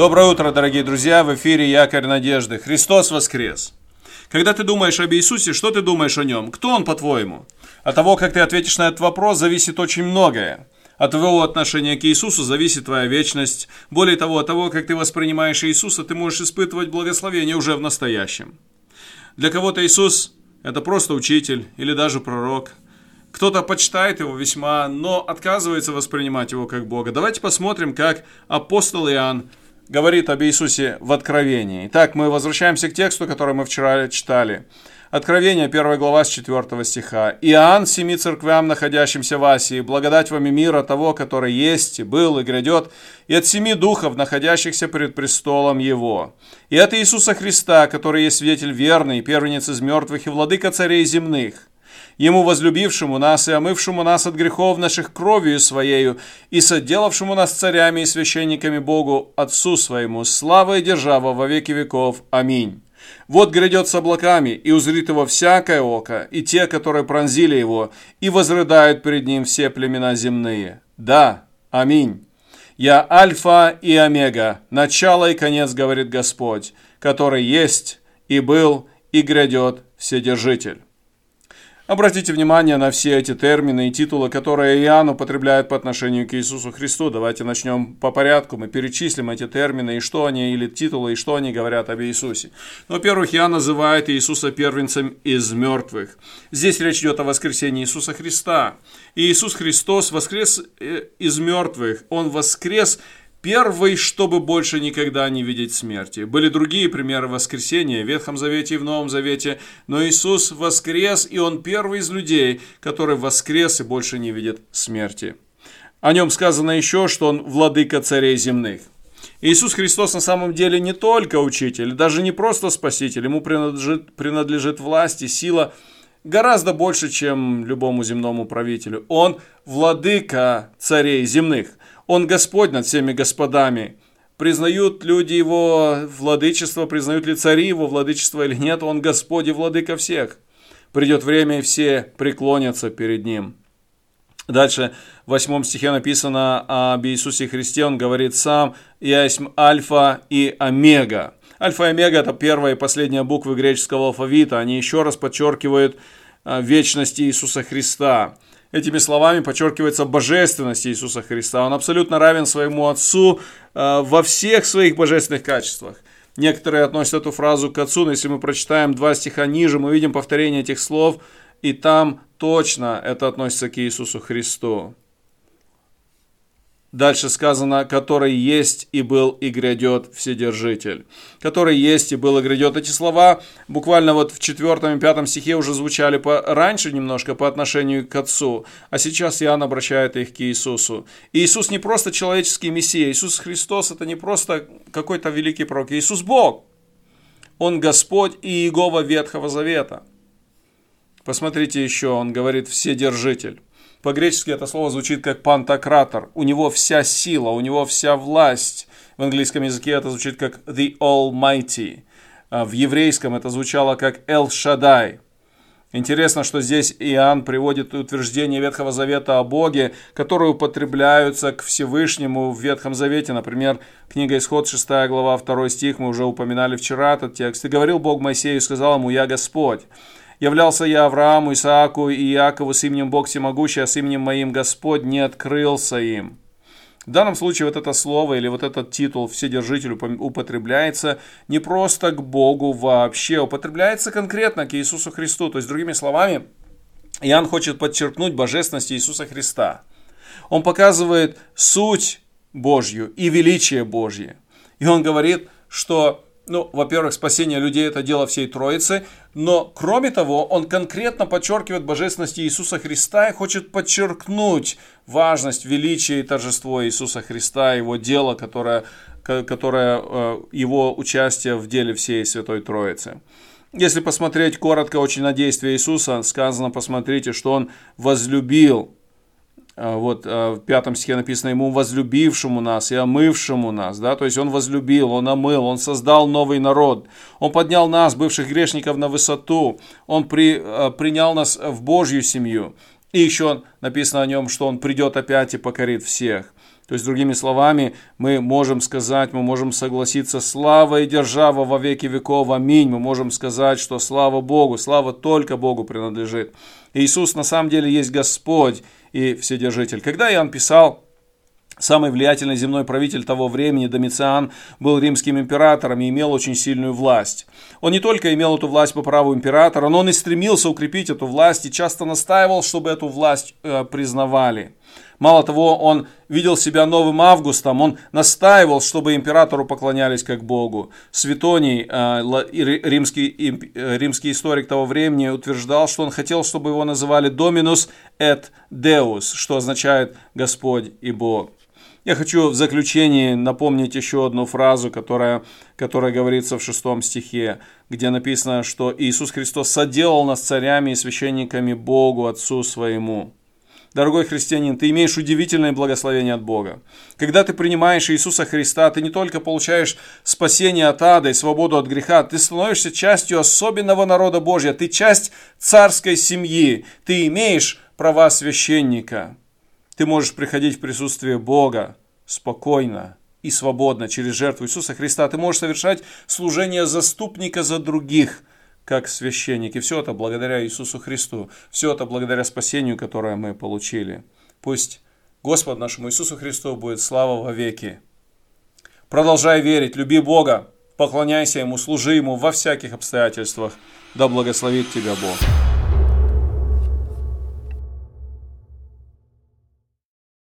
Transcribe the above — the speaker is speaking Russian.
Доброе утро, дорогие друзья! В эфире Якорь Надежды. Христос воскрес! Когда ты думаешь об Иисусе, что ты думаешь о нем? Кто он, по-твоему? От того, как ты ответишь на этот вопрос, зависит очень многое. От твоего отношения к Иисусу зависит твоя вечность. Более того, от того, как ты воспринимаешь Иисуса, ты можешь испытывать благословение уже в настоящем. Для кого-то Иисус – это просто учитель или даже пророк. Кто-то почитает его весьма, но отказывается воспринимать его как Бога. Давайте посмотрим, как апостол Иоанн говорит об Иисусе в Откровении. Итак, мы возвращаемся к тексту, который мы вчера читали. Откровение, 1 глава с 4 стиха. «Иоанн семи церквям, находящимся в Асии, благодать вам и мира того, который есть, и был, и грядет, и от семи духов, находящихся пред престолом Его, и от Иисуса Христа, который есть свидетель верный, первенец из мертвых и владыка царей земных, Ему возлюбившему нас и омывшему нас от грехов наших кровью Своею, и соделавшему нас царями и священниками Богу, Отцу Своему, слава и держава во веки веков. Аминь. Вот грядет с облаками, и узрит его всякое око, и те, которые пронзили его, и возрыдают перед ним все племена земные. Да, аминь. Я Альфа и Омега, начало и конец, говорит Господь, который есть, и был, и грядет Вседержитель. Обратите внимание на все эти термины и титулы, которые Иоанн употребляет по отношению к Иисусу Христу. Давайте начнем по порядку. Мы перечислим эти термины и что они, или титулы, и что они говорят об Иисусе. Ну, во-первых, Иоанн называет Иисуса первенцем из мертвых. Здесь речь идет о воскресении Иисуса Христа. И Иисус Христос воскрес э, из мертвых. Он воскрес Первый, чтобы больше никогда не видеть смерти. Были другие примеры воскресения в Ветхом Завете и в Новом Завете, но Иисус воскрес, и Он первый из людей, который воскрес и больше не видит смерти. О нем сказано еще, что Он владыка царей земных. Иисус Христос на самом деле не только учитель, даже не просто спаситель, ему принадлежит, принадлежит власть и сила гораздо больше, чем любому земному правителю. Он владыка царей земных. Он Господь над всеми господами. Признают люди его владычество, признают ли цари его владычество или нет, он Господь и владыка всех. Придет время, и все преклонятся перед ним. Дальше в восьмом стихе написано об Иисусе Христе, он говорит сам, «Я есть Альфа и Омега». Альфа и Омега – это первая и последняя буквы греческого алфавита. Они еще раз подчеркивают а, вечность Иисуса Христа. Этими словами подчеркивается божественность Иисуса Христа. Он абсолютно равен своему Отцу э, во всех своих божественных качествах. Некоторые относят эту фразу к Отцу, но если мы прочитаем два стиха ниже, мы видим повторение этих слов, и там точно это относится к Иисусу Христу. Дальше сказано, который есть и был и грядет Вседержитель. Который есть и был и грядет. Эти слова буквально вот в четвертом и пятом стихе уже звучали по, раньше немножко по отношению к Отцу, а сейчас Иоанн обращает их к Иисусу. И Иисус не просто человеческий Мессия, Иисус Христос это не просто какой-то великий пророк, Иисус Бог. Он Господь и Иегова Ветхого Завета. Посмотрите еще, он говорит Вседержитель. По-гречески это слово звучит как пантократор. У него вся сила, у него вся власть. В английском языке это звучит как the Almighty. А в еврейском это звучало как El Shaddai. Интересно, что здесь Иоанн приводит утверждение Ветхого Завета о Боге, которые употребляются к Всевышнему в Ветхом Завете. Например, книга Исход, 6 глава, 2 стих, мы уже упоминали вчера этот текст. «И говорил Бог Моисею, сказал ему, я Господь». Являлся я Аврааму, Исааку и Иакову с именем Бог Всемогущий, а с именем моим Господь не открылся им. В данном случае вот это слово или вот этот титул Вседержитель употребляется не просто к Богу вообще, употребляется конкретно к Иисусу Христу. То есть, другими словами, Иоанн хочет подчеркнуть божественность Иисуса Христа. Он показывает суть Божью и величие Божье. И он говорит, что ну, во-первых, спасение людей – это дело всей Троицы, но, кроме того, он конкретно подчеркивает божественность Иисуса Христа и хочет подчеркнуть важность, величие и торжество Иисуса Христа, его дело, которое, которое э, его участие в деле всей Святой Троицы. Если посмотреть коротко очень на действие Иисуса, сказано, посмотрите, что Он возлюбил вот а, в пятом стихе написано ему возлюбившему нас и омывшему нас, да, то есть он возлюбил, он омыл, он создал новый народ, он поднял нас, бывших грешников, на высоту, он при, а, принял нас в Божью семью, И еще написано о нем, что он придет опять и покорит всех. То есть, другими словами, мы можем сказать, мы можем согласиться, слава и держава во веки веков, аминь. Мы можем сказать, что слава Богу, слава только Богу принадлежит. Иисус на самом деле есть Господь и Вседержитель. Когда Иоанн писал Самый влиятельный земной правитель того времени, Домициан, был римским императором и имел очень сильную власть. Он не только имел эту власть по праву императора, но он и стремился укрепить эту власть и часто настаивал, чтобы эту власть э, признавали. Мало того, он видел себя новым Августом, он настаивал, чтобы императору поклонялись как Богу. Светоний, э, римский, э, римский историк того времени, утверждал, что он хотел, чтобы его называли Dominus et Deus, что означает Господь и Бог. Я хочу в заключении напомнить еще одну фразу, которая, которая говорится в шестом стихе, где написано, что Иисус Христос соделал нас царями и священниками Богу, Отцу своему. Дорогой христианин, ты имеешь удивительное благословение от Бога. Когда ты принимаешь Иисуса Христа, ты не только получаешь спасение от ада и свободу от греха, ты становишься частью особенного народа Божьего, ты часть царской семьи, ты имеешь права священника. Ты можешь приходить в присутствие Бога спокойно и свободно через жертву Иисуса Христа. Ты можешь совершать служение заступника за других, как священник. И все это благодаря Иисусу Христу. Все это благодаря спасению, которое мы получили. Пусть Господу нашему Иисусу Христу будет слава во веки. Продолжай верить, люби Бога, поклоняйся Ему, служи Ему во всяких обстоятельствах. Да благословит тебя Бог.